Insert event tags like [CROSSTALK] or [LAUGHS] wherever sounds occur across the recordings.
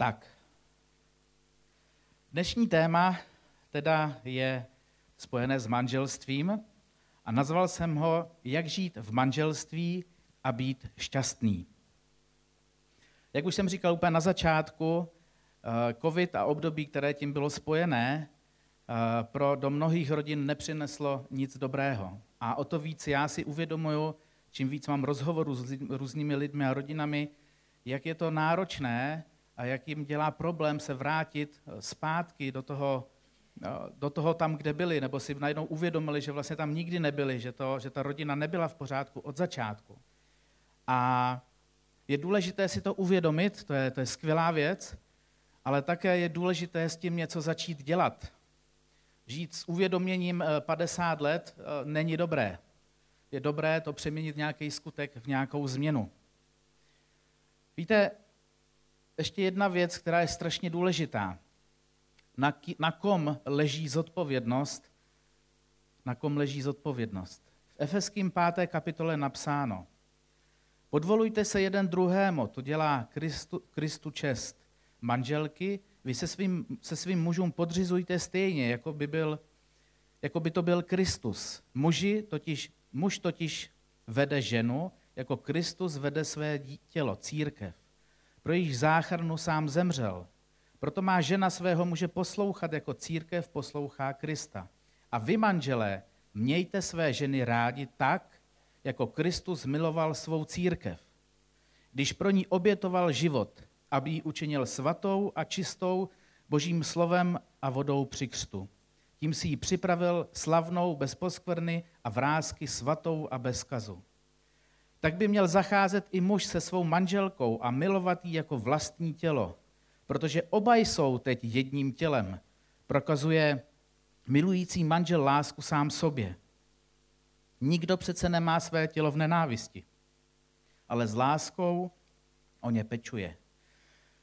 Tak. Dnešní téma teda je spojené s manželstvím a nazval jsem ho Jak žít v manželství a být šťastný. Jak už jsem říkal úplně na začátku, eh, covid a období, které tím bylo spojené, eh, pro do mnohých rodin nepřineslo nic dobrého. A o to víc já si uvědomuju, čím víc mám rozhovorů s různými lidmi a rodinami, jak je to náročné a jak jim dělá problém se vrátit eh, zpátky do toho, eh, do toho tam, kde byli, nebo si najednou uvědomili, že vlastně tam nikdy nebyli, že, to, že ta rodina nebyla v pořádku od začátku. A je důležité si to uvědomit, to je, to je skvělá věc, ale také je důležité s tím něco začít dělat. Žít s uvědoměním 50 eh, let není dobré. Je dobré to přeměnit nějaký skutek v nějakou změnu. Víte, ještě jedna věc, která je strašně důležitá. Na, na kom leží zodpovědnost? Na kom leží zodpovědnost? V Efeským 5. kapitole napsáno. Podvolujte se jeden druhému, to dělá Kristu, Kristu čest. Manželky, vy se svým, se svým mužům podřizujte stejně, jako by, byl, jako by to byl Kristus. Muži totiž, muž totiž vede ženu, jako Kristus vede své tělo, církev pro jejich záchranu sám zemřel. Proto má žena svého muže poslouchat, jako církev poslouchá Krista. A vy, manželé, mějte své ženy rádi tak, jako Kristus miloval svou církev. Když pro ní obětoval život, aby ji učinil svatou a čistou božím slovem a vodou při křtu. Tím si ji připravil slavnou, bez poskvrny a vrázky svatou a bez kazu tak by měl zacházet i muž se svou manželkou a milovat ji jako vlastní tělo, protože oba jsou teď jedním tělem. Prokazuje milující manžel lásku sám sobě. Nikdo přece nemá své tělo v nenávisti, ale s láskou o ně pečuje.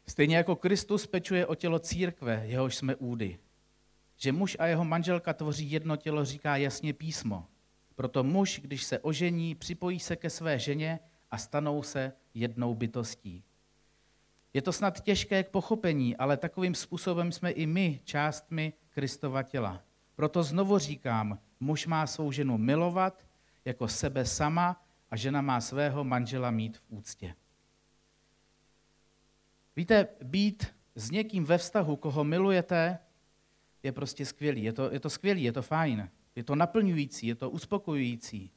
Stejně jako Kristus pečuje o tělo církve, jehož jsme údy. Že muž a jeho manželka tvoří jedno tělo, říká jasně písmo. Proto muž, když se ožení, připojí se ke své ženě a stanou se jednou bytostí. Je to snad těžké k pochopení, ale takovým způsobem jsme i my částmi Kristova těla. Proto znovu říkám, muž má svou ženu milovat jako sebe sama a žena má svého manžela mít v úctě. Víte, být s někým ve vztahu, koho milujete, je prostě skvělý. Je to, je to skvělý, je to fajn. Je to naplňující, je to uspokojující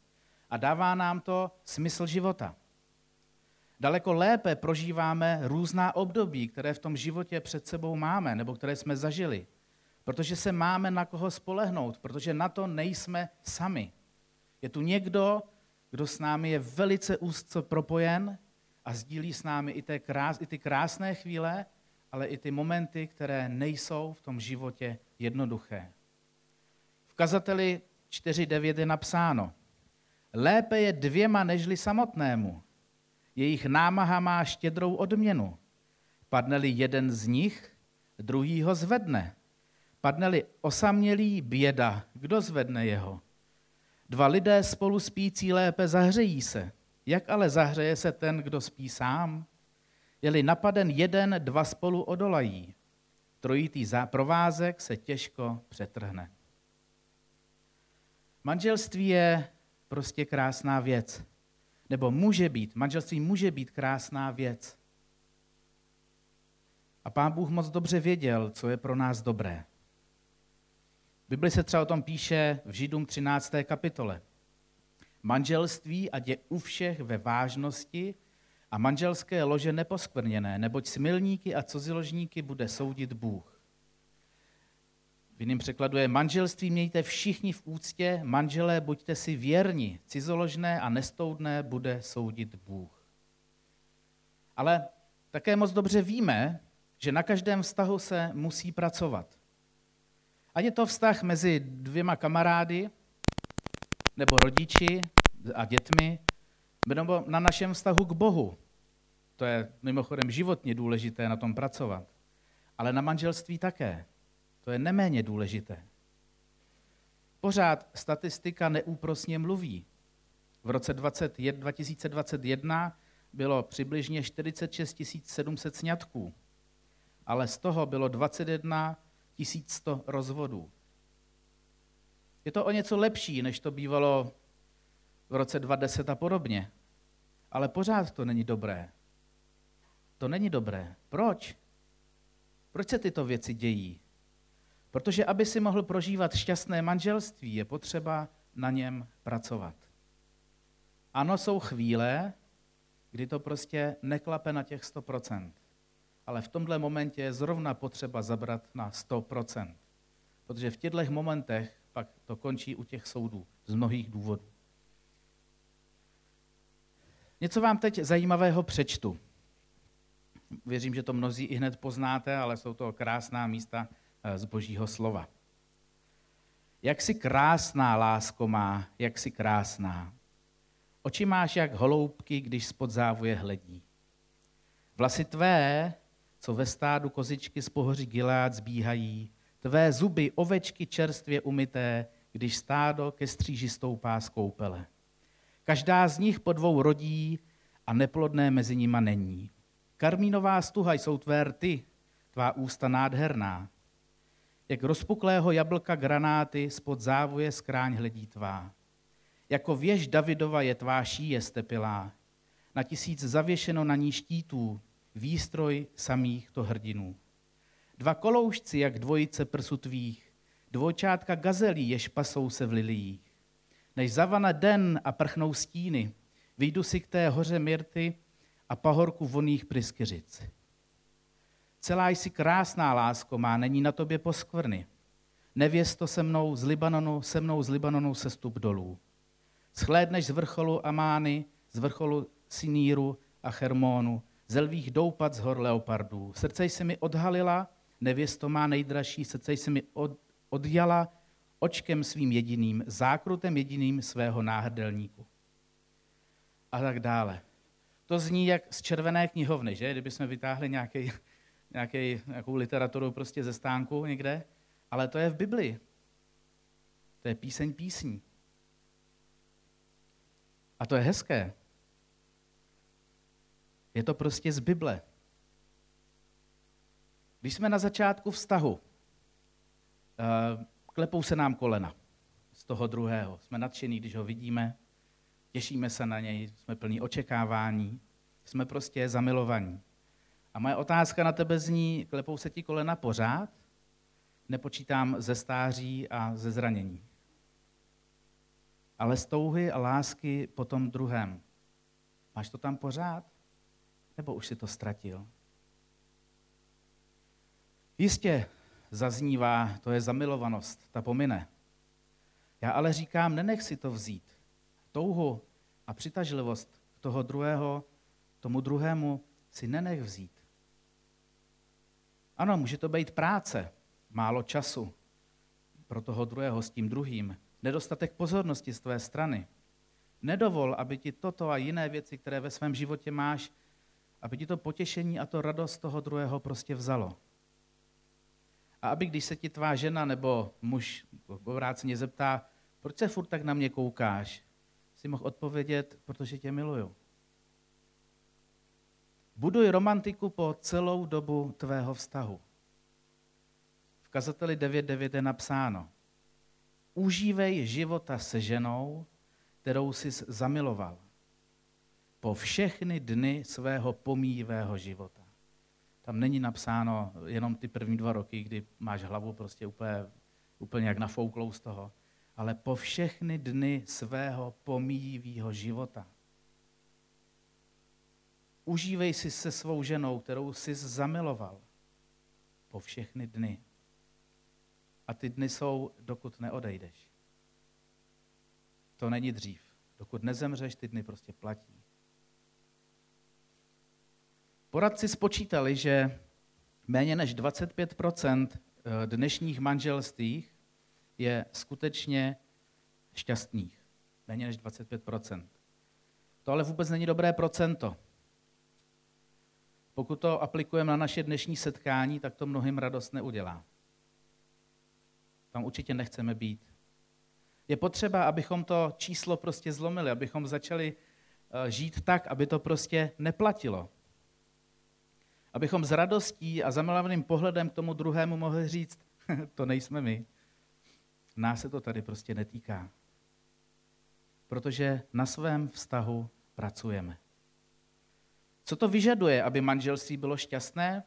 a dává nám to smysl života. Daleko lépe prožíváme různá období, které v tom životě před sebou máme nebo které jsme zažili, protože se máme na koho spolehnout, protože na to nejsme sami. Je tu někdo, kdo s námi je velice úzce propojen a sdílí s námi i, té krás, i ty krásné chvíle, ale i ty momenty, které nejsou v tom životě jednoduché kazateli 4.9 je napsáno, lépe je dvěma nežli samotnému. Jejich námaha má štědrou odměnu. Padne-li jeden z nich, druhý ho zvedne. Padne-li osamělý běda, kdo zvedne jeho? Dva lidé spolu spící lépe zahřejí se. Jak ale zahřeje se ten, kdo spí sám? Je-li napaden jeden, dva spolu odolají. Trojitý provázek se těžko přetrhne. Manželství je prostě krásná věc. Nebo může být, manželství může být krásná věc. A pán Bůh moc dobře věděl, co je pro nás dobré. V Bibli se třeba o tom píše v Židům 13. kapitole. Manželství, ať je u všech ve vážnosti a manželské lože neposkvrněné, neboť smilníky a coziložníky bude soudit Bůh. V jiném překladu je manželství mějte všichni v úctě, manželé buďte si věrni, cizoložné a nestoudné bude soudit Bůh. Ale také moc dobře víme, že na každém vztahu se musí pracovat. Ať je to vztah mezi dvěma kamarády, nebo rodiči a dětmi, nebo na našem vztahu k Bohu. To je mimochodem životně důležité na tom pracovat. Ale na manželství také. To je neméně důležité. Pořád statistika neúprosně mluví. V roce 2021 bylo přibližně 46 700 sňatků. ale z toho bylo 21 100 rozvodů. Je to o něco lepší, než to bývalo v roce 2010 a podobně. Ale pořád to není dobré. To není dobré. Proč? Proč se tyto věci dějí? Protože aby si mohl prožívat šťastné manželství, je potřeba na něm pracovat. Ano, jsou chvíle, kdy to prostě neklape na těch 100%. Ale v tomhle momentě je zrovna potřeba zabrat na 100%. Protože v těchto momentech pak to končí u těch soudů z mnohých důvodů. Něco vám teď zajímavého přečtu. Věřím, že to mnozí i hned poznáte, ale jsou to krásná místa z božího slova. Jak si krásná, lásko má, jak si krásná. Oči máš jak holoubky, když spod závuje hledí. Vlasy tvé, co ve stádu kozičky z pohoří Gilead zbíhají, tvé zuby ovečky čerstvě umyté, když stádo ke stříži stoupá z koupele. Každá z nich po dvou rodí a neplodné mezi nima není. Karmínová stuha jsou tvé rty, tvá ústa nádherná. Jak rozpuklého jablka granáty spod závuje skráň hledí tvá. Jako věž Davidova je tvá šíje stepilá. Na tisíc zavěšeno na ní štítů, výstroj samých to hrdinů. Dva koloušci, jak dvojice prsu tvých, dvojčátka gazelí, jež pasou se v liliích. Než zavane den a prchnou stíny, vyjdu si k té hoře Mirty a pahorku voných pryskyřic. Celá jsi krásná, lásko má, není na tobě poskvrny. Nevěsto se mnou z Libanonu, se mnou z Libanonu sestup dolů. Schlédneš z vrcholu Amány, z vrcholu Siníru a Hermónu, ze lvých doupat z hor leopardů. Srdce jsi mi odhalila, nevěsto má nejdražší, srdce jsi mi od, odjala očkem svým jediným, zákrutem jediným svého náhrdelníku. A tak dále. To zní jak z červené knihovny, že? Kdyby jsme vytáhli nějaký, nějaký, nějakou literaturu prostě ze stánku někde, ale to je v Biblii. To je píseň písní. A to je hezké. Je to prostě z Bible. Když jsme na začátku vztahu, eh, klepou se nám kolena z toho druhého. Jsme nadšení, když ho vidíme, těšíme se na něj, jsme plní očekávání, jsme prostě zamilovaní. A moje otázka na tebe zní, klepou se ti kolena pořád? Nepočítám ze stáří a ze zranění. Ale z touhy a lásky po tom druhém. Máš to tam pořád? Nebo už si to ztratil? Jistě zaznívá, to je zamilovanost, ta pomine. Já ale říkám, nenech si to vzít. Touhu a přitažlivost toho druhého, tomu druhému si nenech vzít. Ano, může to být práce, málo času pro toho druhého s tím druhým, nedostatek pozornosti z tvé strany. Nedovol, aby ti toto a jiné věci, které ve svém životě máš, aby ti to potěšení a to radost toho druhého prostě vzalo. A aby když se ti tvá žena nebo muž obráceně zeptá, proč se furt tak na mě koukáš, si mohl odpovědět, protože tě miluju. Buduj romantiku po celou dobu tvého vztahu. V kazateli 9.9 je napsáno, užívej života se ženou, kterou jsi zamiloval, po všechny dny svého pomíjivého života. Tam není napsáno jenom ty první dva roky, kdy máš hlavu prostě úplně, úplně jak nafouklou z toho, ale po všechny dny svého pomíjivého života. Užívej si se svou ženou, kterou jsi zamiloval po všechny dny. A ty dny jsou, dokud neodejdeš. To není dřív. Dokud nezemřeš, ty dny prostě platí. Poradci spočítali, že méně než 25 eh, dnešních manželství je skutečně šťastných. Méně než 25% To ale vůbec není dobré procento. Pokud to aplikujeme na naše dnešní setkání, tak to mnohým radost neudělá. Tam určitě nechceme být. Je potřeba, abychom to číslo prostě zlomili, abychom začali eh, žít tak, aby to prostě neplatilo. Abychom s radostí a zamilovaným pohledem k tomu druhému mohli říct, [LAUGHS] to nejsme my. Nás se to tady prostě netýká. Protože na svém vztahu pracujeme. Co to vyžaduje, aby manželství bylo šťastné?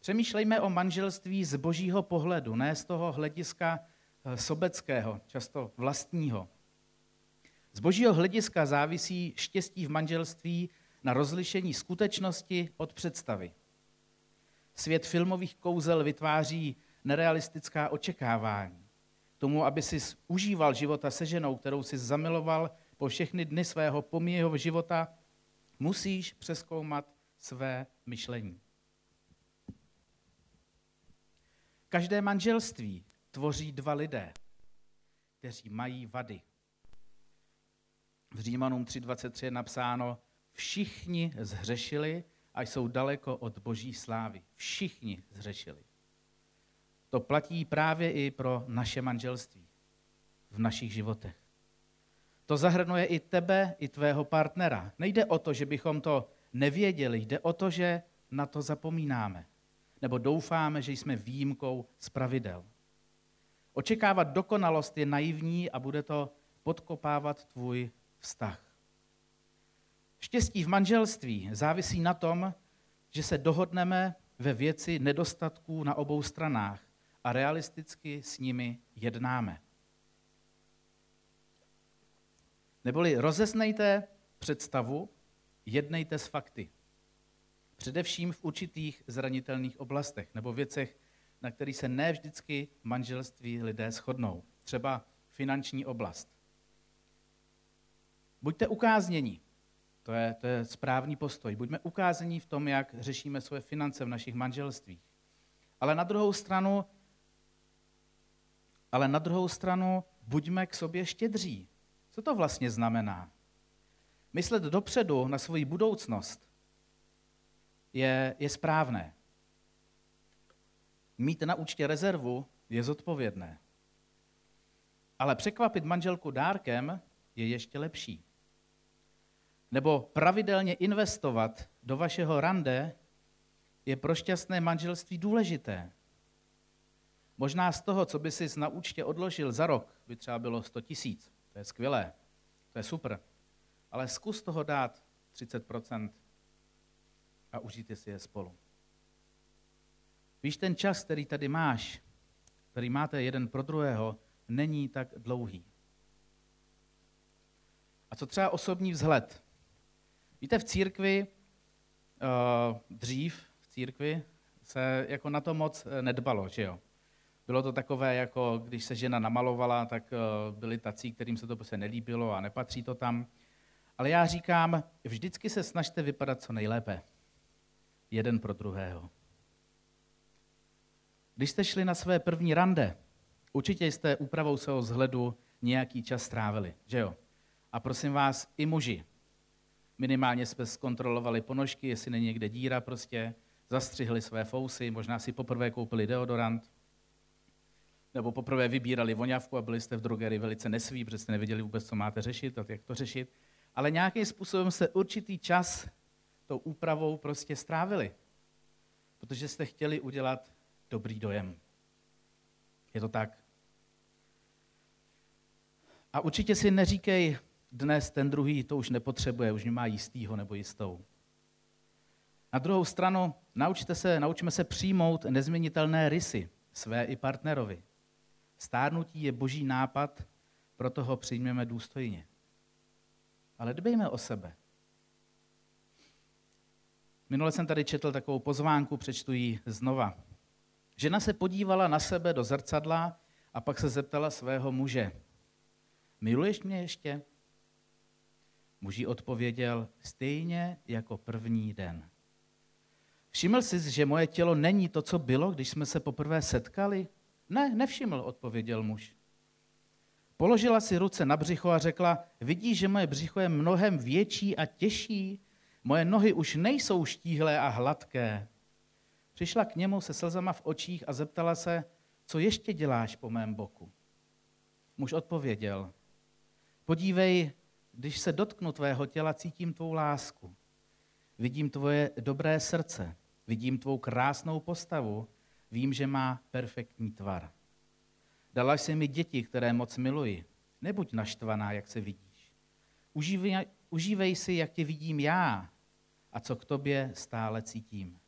Přemýšlejme o manželství z božího pohledu, ne z toho hlediska eh, sobeckého, často vlastního. Z božího hlediska závisí štěstí v manželství na rozlišení skutečnosti od představy. Svět filmových kouzel vytváří nerealistická očekávání. Tomu, aby si užíval života se ženou, kterou si zamiloval po všechny dny svého pomíjeho života, musíš přeskoumat své myšlení. Každé manželství tvoří dva lidé, kteří mají vady. V Římanům 3.23 je napsáno, všichni zhřešili a jsou daleko od boží slávy. Všichni zhřešili. To platí právě i pro naše manželství v našich životech. To zahrnuje i tebe, i tvého partnera. Nejde o to, že bychom to nevěděli, jde o to, že na to zapomínáme. Nebo doufáme, že jsme výjimkou z pravidel. Očekávat dokonalost je naivní a bude to podkopávat tvůj vztah. Štěstí v manželství závisí na tom, že se dohodneme ve věci nedostatků na obou stranách a realisticky s nimi jednáme. Neboli rozeznejte představu, jednejte s fakty. Především v určitých zranitelných oblastech nebo věcech, na kterých se ne vždycky manželství lidé shodnou. Třeba finanční oblast. Buďte ukáznění. To je, to je správný postoj. Buďme ukázení v tom, jak řešíme svoje finance v našich manželstvích. Ale na druhou stranu, ale na druhou stranu buďme k sobě štědří. Co to vlastně znamená? Myslet dopředu na svoji budoucnost je, je správné. Mít na účtě rezervu je zodpovědné. Ale překvapit manželku dárkem je ještě lepší. Nebo pravidelně investovat do vašeho rande je pro šťastné manželství důležité. Možná z toho, co by si na účtě odložil za rok, by třeba bylo 100 tisíc. To je skvělé, to je super. Ale zkus toho dát 30% a užijte si je spolu. Víš, ten čas, který tady máš, který máte jeden pro druhého, není tak dlouhý. A co třeba osobní vzhled? Víte, v církvi, uh, dřív v církvi se jako na to moc eh, nedbalo, že jo? Bylo to takové, jako když se žena namalovala, tak uh, byli tací, kterým se to prostě nelíbilo a nepatří to tam. Ale já říkám, vždycky se snažte vypadat co nejlépe. Jeden pro druhého. Když jste šli na své první rande, určitě jste úpravou svého vzhledu nějaký čas strávili, že jo? A prosím vás, i muži, Minimálně jsme zkontrolovali ponožky, jestli není někde díra prostě, zastřihli své fousy, možná si poprvé koupili deodorant, nebo poprvé vybírali voňavku a byli jste v drogerii velice nesví, protože jste nevěděli vůbec, co máte řešit a jak to řešit. Ale nějakým způsobem se určitý čas tou úpravou prostě strávili, protože jste chtěli udělat dobrý dojem. Je to tak? A určitě si neříkej, dnes ten druhý to už nepotřebuje, už má jistýho nebo jistou. Na druhou stranu, naučte se, naučme se přijmout nezměnitelné rysy své i partnerovi. Stárnutí je boží nápad, proto ho přijmeme důstojně. Ale dbejme o sebe. Minule jsem tady četl takovou pozvánku, přečtu ji znova. Žena se podívala na sebe do zrcadla a pak se zeptala svého muže. Miluješ mě ještě? Muži odpověděl, stejně jako první den. Všiml jsi, že moje tělo není to, co bylo, když jsme se poprvé setkali? Ne, nevšiml, odpověděl muž. Položila si ruce na břicho a řekla, vidíš, že moje břicho je mnohem větší a těžší? Moje nohy už nejsou štíhlé a hladké. Přišla k němu se slzama v očích a zeptala se, co ještě děláš po mém boku? Muž odpověděl, podívej, když se dotknu tvého těla, cítím tvou lásku. Vidím tvoje dobré srdce. Vidím tvou krásnou postavu, vím, že má perfektní tvar. Dala jsi mi děti, které moc miluji. Nebuď naštvaná, jak se vidíš. Užívej, užívej si, jak tě vidím já a co k tobě stále cítím.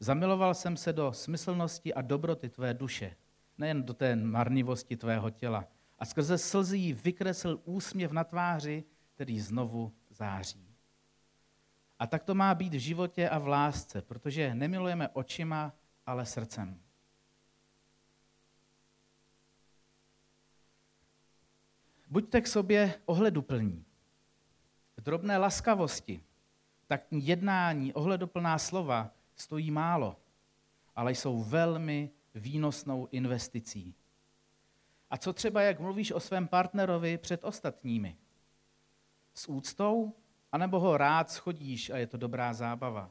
Zamiloval jsem se do smyslnosti a dobroty tvé duše, nejen do té marnivosti tvého těla. A skrze slzy jí vykresl úsměv na tváři, který znovu září. A tak to má být v životě a v lásce, protože nemilujeme očima, ale srdcem. Buďte k sobě ohleduplní. V drobné laskavosti, tak jednání, ohleduplná slova stojí málo, ale jsou velmi výnosnou investicí. A co třeba, jak mluvíš o svém partnerovi před ostatními? S úctou, anebo ho rád schodíš a je to dobrá zábava?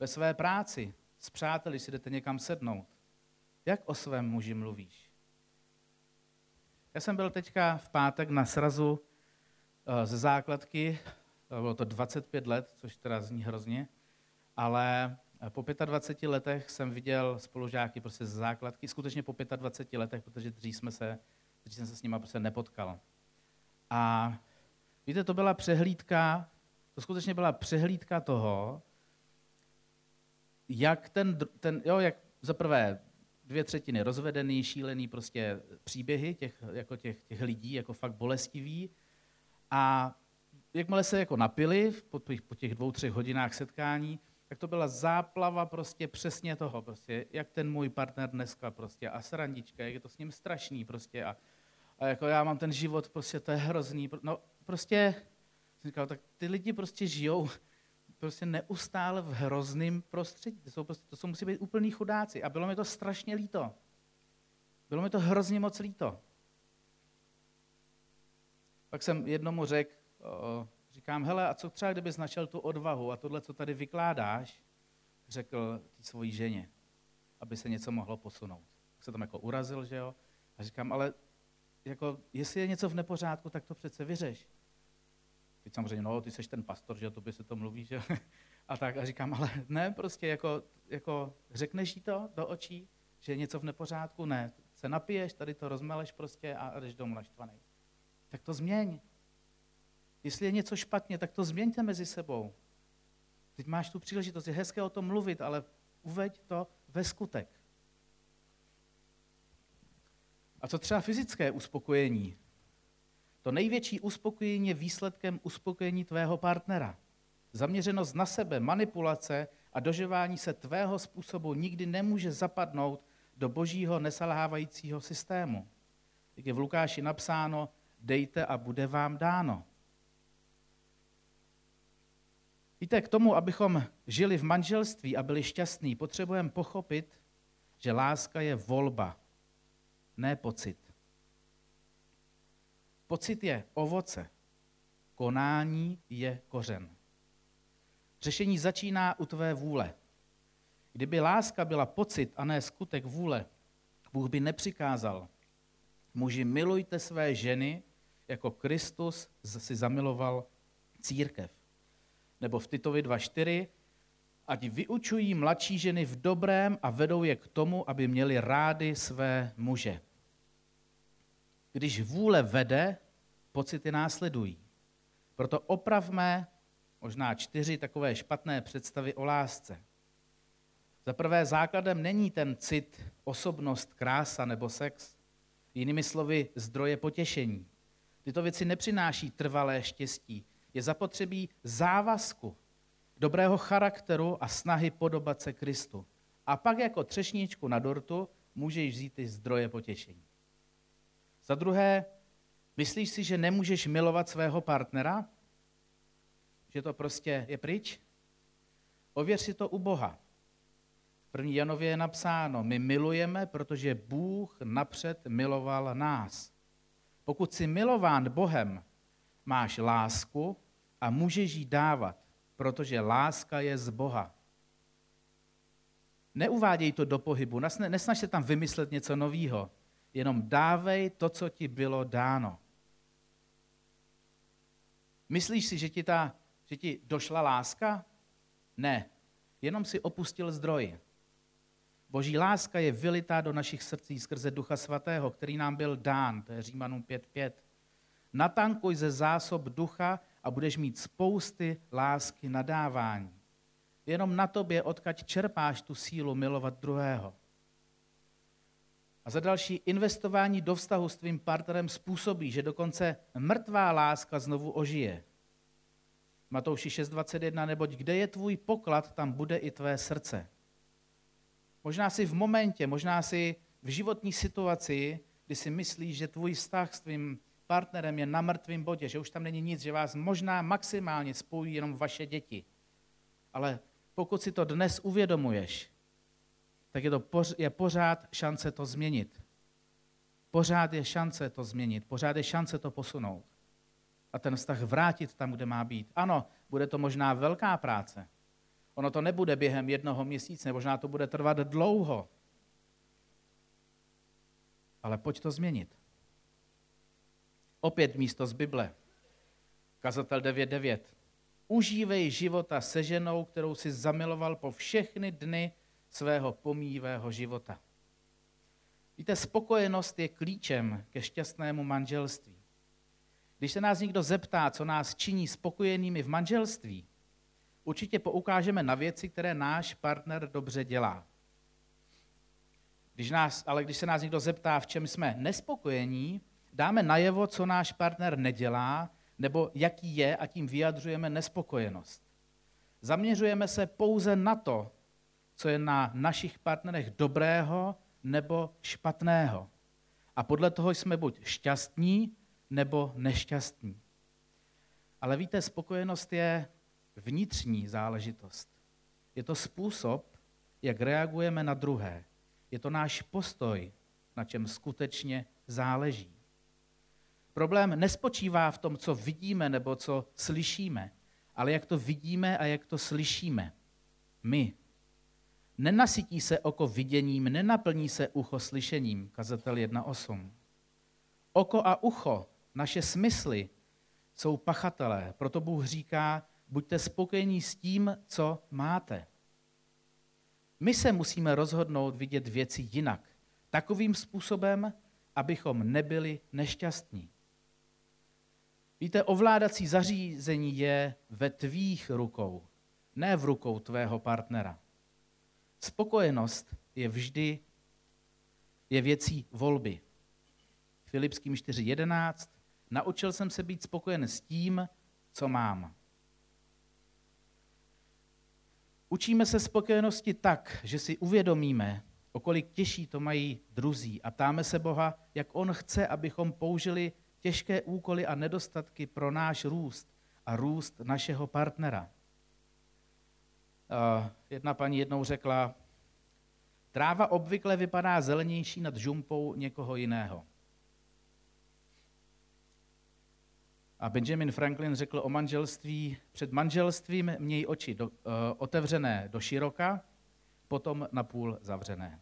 Ve své práci, s přáteli si jdete někam sednout. Jak o svém muži mluvíš? Já jsem byl teďka v pátek na srazu eh, ze základky, bylo to 25 let, což teda zní hrozně, ale po 25 letech jsem viděl spolužáky prostě ze základky, skutečně po 25 letech, protože dřív, jsme se, dřív jsem se s nimi prostě nepotkal. A víte, to byla přehlídka, to skutečně byla přehlídka toho, jak ten, ten jo, jak za prvé dvě třetiny rozvedený, šílený prostě příběhy těch, jako těch, těch lidí, jako fakt bolestivý. A jakmile se jako napili po, po těch dvou, třech hodinách setkání, tak to byla záplava prostě přesně toho, prostě, jak ten můj partner dneska prostě a srandička, jak je to s ním strašný prostě a, a jako já mám ten život, prostě to je hrozný, no prostě, jsem říkal, tak ty lidi prostě žijou prostě neustále v hrozném prostředí, to jsou, prostě, to jsou musí být úplní chudáci a bylo mi to strašně líto. Bylo mi to hrozně moc líto. Pak jsem jednomu řekl, Říkám, hele, a co třeba, kdybys našel tu odvahu a tohle, co tady vykládáš, řekl ty svojí ženě, aby se něco mohlo posunout. Tak se tam jako urazil, že jo? A říkám, ale jako, jestli je něco v nepořádku, tak to přece vyřeš. Teď samozřejmě, no, ty jsi ten pastor, že to by se to mluví, že [LAUGHS] A tak a říkám, ale ne, prostě jako, jako řekneš jí to do očí, že je něco v nepořádku, ne, se napiješ, tady to rozmeleš prostě a jdeš domů naštvaný. Tak to změň. Jestli je něco špatně, tak to změňte mezi sebou. Teď máš tu příležitost, je hezké o tom mluvit, ale uveď to ve skutek. A co třeba fyzické uspokojení? To největší uspokojení je výsledkem uspokojení tvého partnera. Zaměřenost na sebe, manipulace a doživání se tvého způsobu nikdy nemůže zapadnout do božího nesalhávajícího systému. Jak je v Lukáši napsáno, dejte a bude vám dáno. Víte, k tomu, abychom žili v manželství a byli šťastní, potřebujeme pochopit, že láska je volba, ne pocit. Pocit je ovoce, konání je kořen. Řešení začíná u tvé vůle. Kdyby láska byla pocit a ne skutek vůle, Bůh by nepřikázal. Muži, milujte své ženy, jako Kristus si zamiloval církev nebo v Titovi 2.4, ať vyučují mladší ženy v dobrém a vedou je k tomu, aby měli rády své muže. Když vůle vede, pocity následují. Proto opravme možná čtyři takové špatné představy o lásce. Za prvé základem není ten cit, osobnost, krása nebo sex. Jinými slovy, zdroje potěšení. Tyto věci nepřináší trvalé štěstí, je zapotřebí závazku, dobrého charakteru a snahy podobat se Kristu. A pak jako třešničku na dortu můžeš vzít ty zdroje potěšení. Za druhé, myslíš si, že nemůžeš milovat svého partnera? Že to prostě je pryč? Ověř si to u Boha. V první Janově je napsáno, my milujeme, protože Bůh napřed miloval nás. Pokud jsi milován Bohem, máš lásku a můžeš ji dávat, protože láska je z Boha. Neuváděj to do pohybu, nesnaž se tam vymyslet něco nového, jenom dávej to, co ti bylo dáno. Myslíš si, že ti, ta, že ti došla láska? Ne. jenom si opustil zdroj. Boží láska je vylitá do našich srdcí skrze Ducha Svatého, který nám byl dán, to je Římanům 5.5. Natankuj ze zásob ducha a budeš mít spousty lásky nadávání. Jenom na tobě, odkaď čerpáš tu sílu milovat druhého. A za další, investování do vztahu s tvým partnerem způsobí, že dokonce mrtvá láska znovu ožije. Matouši 6.21, neboť kde je tvůj poklad, tam bude i tvé srdce. Možná si v momentě, možná si v životní situaci, kdy si myslíš, že tvůj vztah s tvým partnerem je na mrtvém bodě, že už tam není nic, že vás možná maximálně spojí jenom vaše děti. Ale pokud si to dnes uvědomuješ, tak je, to, je pořád šance to změnit. Pořád je šance to změnit, pořád je šance to posunout. A ten vztah vrátit tam, kde má být. Ano, bude to možná velká práce. Ono to nebude během jednoho měsíce, možná to bude trvat dlouho. Ale pojď to změnit. Opět místo z Bible. Kazatel 9.9. Užívej života se ženou, kterou si zamiloval po všechny dny svého pomývého života. Víte, spokojenost je klíčem ke šťastnému manželství. Když se nás někdo zeptá, co nás činí spokojenými v manželství, určitě poukážeme na věci, které náš partner dobře dělá. Když nás, ale když se nás někdo zeptá, v čem jsme nespokojení, dáme najevo, co náš partner nedělá, nebo jaký je a tím vyjadřujeme nespokojenost. Zaměřujeme se pouze na to, co je na našich partnerech dobrého nebo špatného. A podle toho jsme buď šťastní nebo nešťastní. Ale víte, spokojenost je vnitřní záležitost. Je to způsob, jak reagujeme na druhé. Je to náš postoj, na čem skutečně záleží. Problém nespočívá v tom, co vidíme nebo co slyšíme, ale jak to vidíme a jak to slyšíme. My. Nenasytí se oko viděním, nenaplní se ucho slyšením, kazatel 1.8. Oko a ucho, naše smysly, jsou pachatelé, proto Bůh říká, buďte spokojení s tím, co máte. My se musíme rozhodnout vidět věci jinak, takovým způsobem, abychom nebyli nešťastní. Víte, ovládací zařízení je ve tvých rukou, ne v rukou tvého partnera. Spokojenost je vždy je věcí volby. Filipským 4.11. Naučil jsem se být spokojen s tím, co mám. Učíme se spokojenosti tak, že si uvědomíme, o kolik těžší to mají druzí a ptáme se Boha, jak On chce, abychom použili těžké úkoly a nedostatky pro náš růst a růst našeho partnera. Jedna paní jednou řekla, tráva obvykle vypadá zelenější nad žumpou někoho jiného. A Benjamin Franklin řekl o manželství, před manželstvím měj oči do, uh, otevřené do široka, potom napůl zavřené.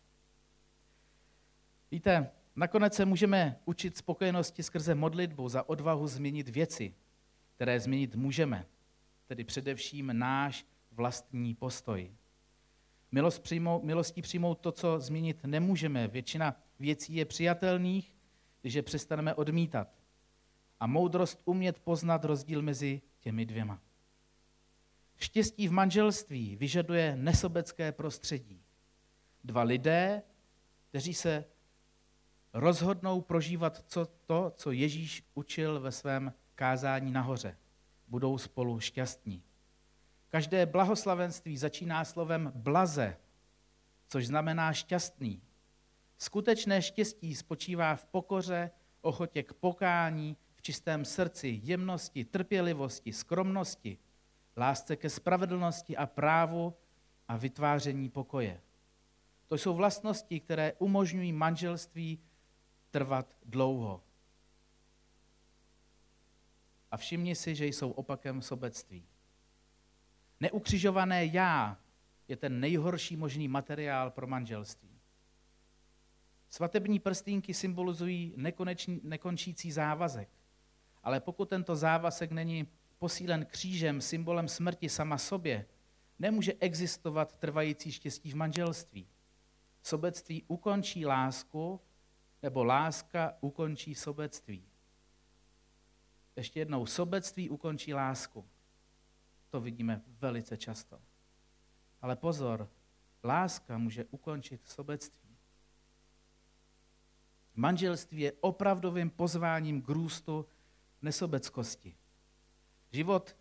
Víte, nakonec se můžeme učit spokojenosti skrze modlitbu za odvahu změnit věci, které změnit můžeme, tedy především náš vlastní postoj. Milost přijmout, milostí přijmout to, co změnit nemůžeme. Většina věcí je přijatelných, když je přestaneme odmítat a moudrost umět poznat rozdíl mezi těmi dvěma. Štěstí v manželství vyžaduje nesobecké prostředí. Dva lidé, kteří se rozhodnou prožívat co, to, co Ježíš učil ve svém kázání nahoře. Budou spolu šťastní. Každé blahoslavenství začíná slovem blaze, což znamená šťastný. Skutečné štěstí spočívá v pokoře, ochotě k pokání, čistém srdci, jemnosti, trpělivosti, skromnosti, lásce ke spravedlnosti a právu a vytváření pokoje. To jsou vlastnosti, které umožňují manželství trvat dlouho. A všimni si, že jsou opakem sobectví. Neukřižované já je ten nejhorší možný materiál pro manželství. Svatební prstínky symbolizují nekonečný, nekončící závazek. Ale pokud tento závazek není posílen křížem, symbolem smrti sama sobě, Nemůže existovat trvající štěstí v manželství. Sobectví ukončí lásku, nebo láska ukončí sobectví. Ještě jednou, sobectví ukončí lásku. To vidíme velice často. Ale pozor, láska může ukončit sobectví. Manželství je opravdovým pozváním k růstu nesobeckosti. Život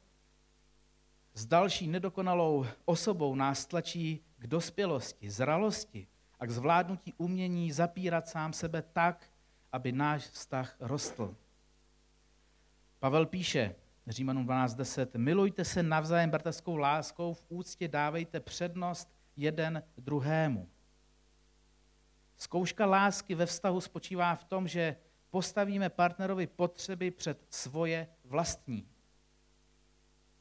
s další nedokonalou osobou nás tlačí k dospělosti, zralosti a k zvládnutí umění zapírat sám sebe tak, aby náš vztah rostl. Pavel píše, Římanům 12.10, milujte se navzájem bratrskou láskou, v úctě dávejte přednost jeden druhému. Zkouška lásky ve vztahu spočívá v tom, že postavíme partnerovi potřeby před svoje vlastní.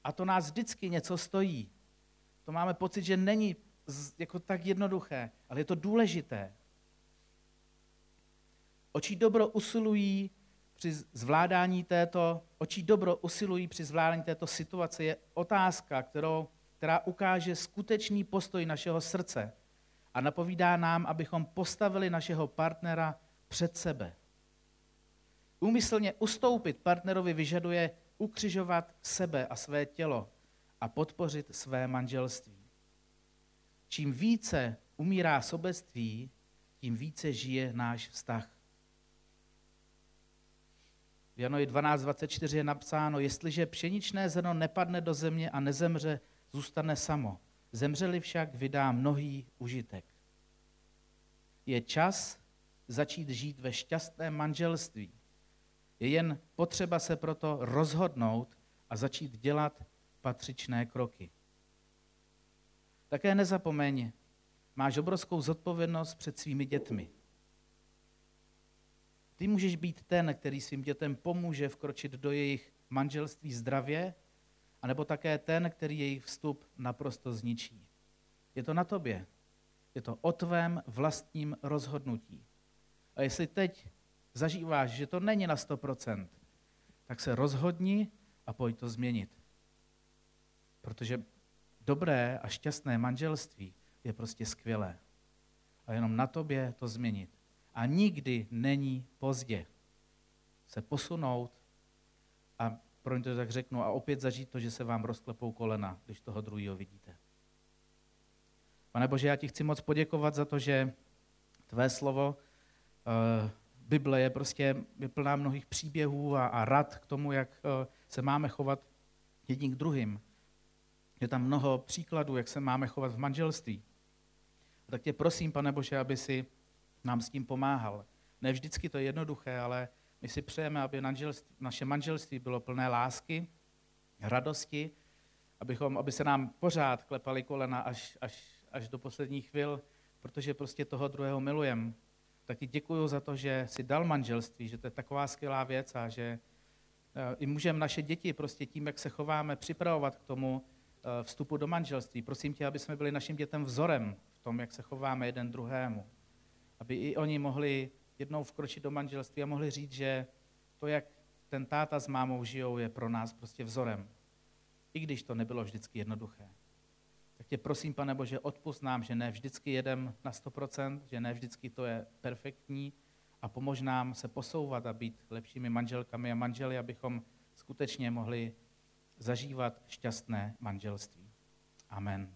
A to nás vždycky něco stojí. To máme pocit, že není jako tak jednoduché, ale je to důležité. Očí dobro usilují při zvládání této, očí dobro usilují při zvládání této situace je otázka, kterou, která ukáže skutečný postoj našeho srdce a napovídá nám, abychom postavili našeho partnera před sebe. Úmyslně ustoupit partnerovi vyžaduje ukřižovat sebe a své tělo a podpořit své manželství. Čím více umírá sobectví, tím více žije náš vztah. V Janovi 12.24 je napsáno, jestliže pšeničné zrno nepadne do země a nezemře, zůstane samo. Zemřeli však vydá mnohý užitek. Je čas začít žít ve šťastném manželství. Je jen potřeba se proto rozhodnout a začít dělat patřičné kroky. Také nezapomeň, máš obrovskou zodpovědnost před svými dětmi. Ty můžeš být ten, který svým dětem pomůže vkročit do jejich manželství zdravě, anebo také ten, který jejich vstup naprosto zničí. Je to na tobě. Je to o tvém vlastním rozhodnutí. A jestli teď zažíváš, že to není na 100%, tak se rozhodni a pojď to změnit. Protože dobré a šťastné manželství je prostě skvělé. A jenom na tobě to změnit. A nikdy není pozdě se posunout a pro to tak řeknu a opět zažít to, že se vám rozklepou kolena, když toho druhého vidíte. Pane Bože, já ti chci moc poděkovat za to, že tvé slovo, uh, Bible je prostě je plná mnohých příběhů a, a rad k tomu, jak uh, se máme chovat jedním k druhým. Je tam mnoho příkladů, jak se máme chovat v manželství. A tak tě prosím, pane Bože, aby si nám s tím pomáhal. Ne vždycky to je jednoduché, ale my si přejeme, aby naše manželství bylo plné lásky, radosti, abychom, aby se nám pořád klepali kolena až, až, až do posledních chvil, protože prostě toho druhého milujeme. Tak ti děkuji za to, že si dal manželství, že to je taková skvělá věc a že eh, i můžeme naše děti prostě tím, jak se chováme, připravovat k tomu eh, vstupu do manželství. Prosím tě, aby jsme byli našim dětem vzorem v tom, jak se chováme jeden druhému aby i oni mohli jednou vkročit do manželství a mohli říct, že to, jak ten táta s mámou žijou, je pro nás prostě vzorem. I když to nebylo vždycky jednoduché. Tak tě prosím, pane Bože, odpust nám, že ne vždycky jedem na 100%, že ne vždycky to je perfektní a pomož nám se posouvat a být lepšími manželkami a manželi, abychom skutečně mohli zažívat šťastné manželství. Amen.